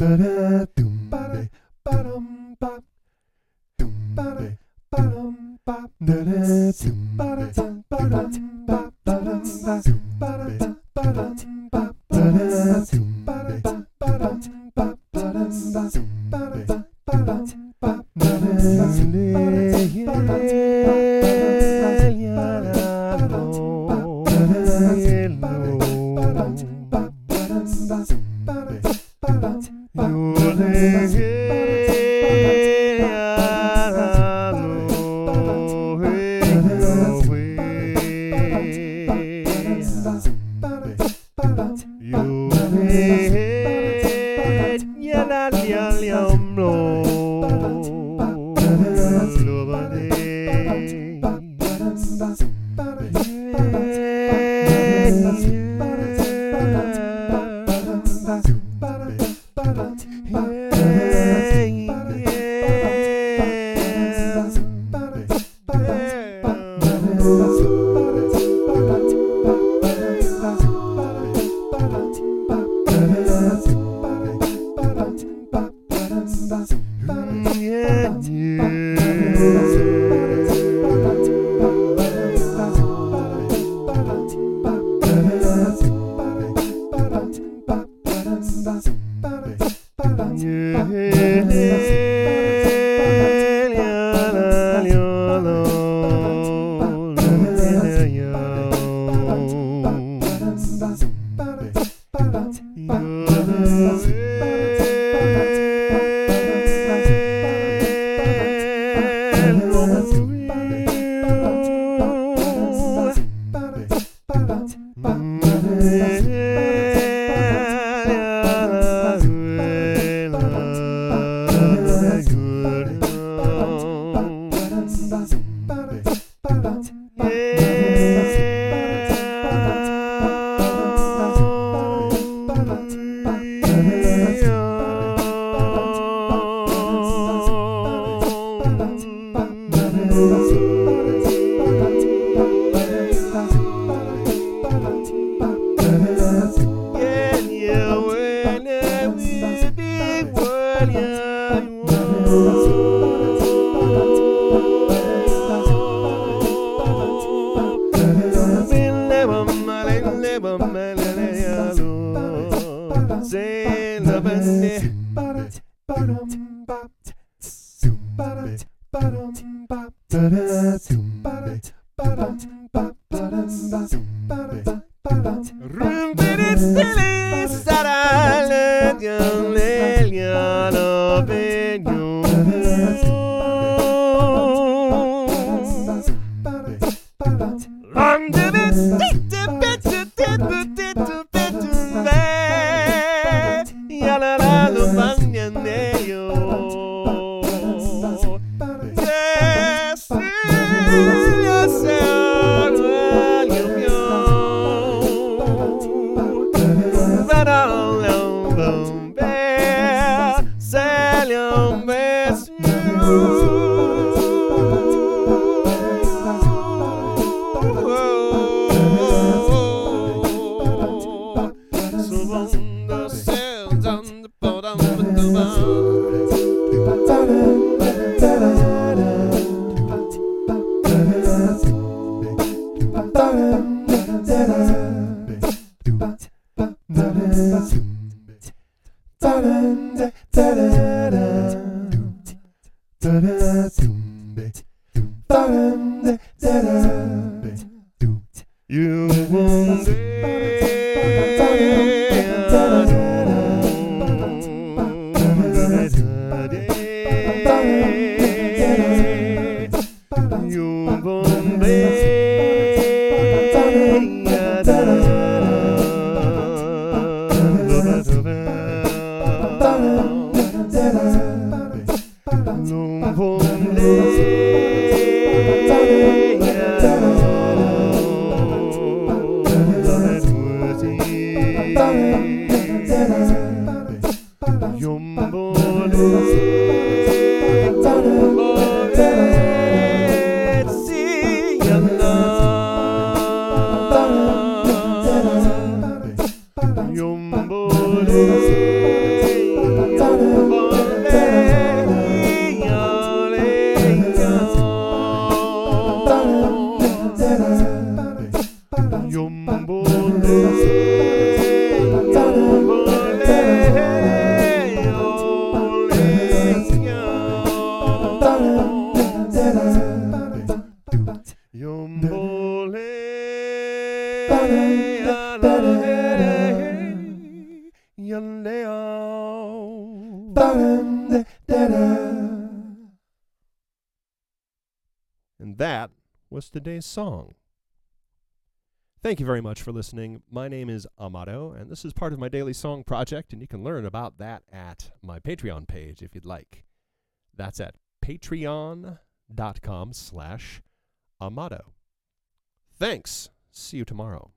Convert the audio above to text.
Boom. day. Room did it silly. Bye. And that was today's song. Thank you very much for listening. My name is Amato, and this is part of my daily song project, and you can learn about that at my Patreon page if you'd like. That's at patreon.com slash Amato. Thanks. See you tomorrow.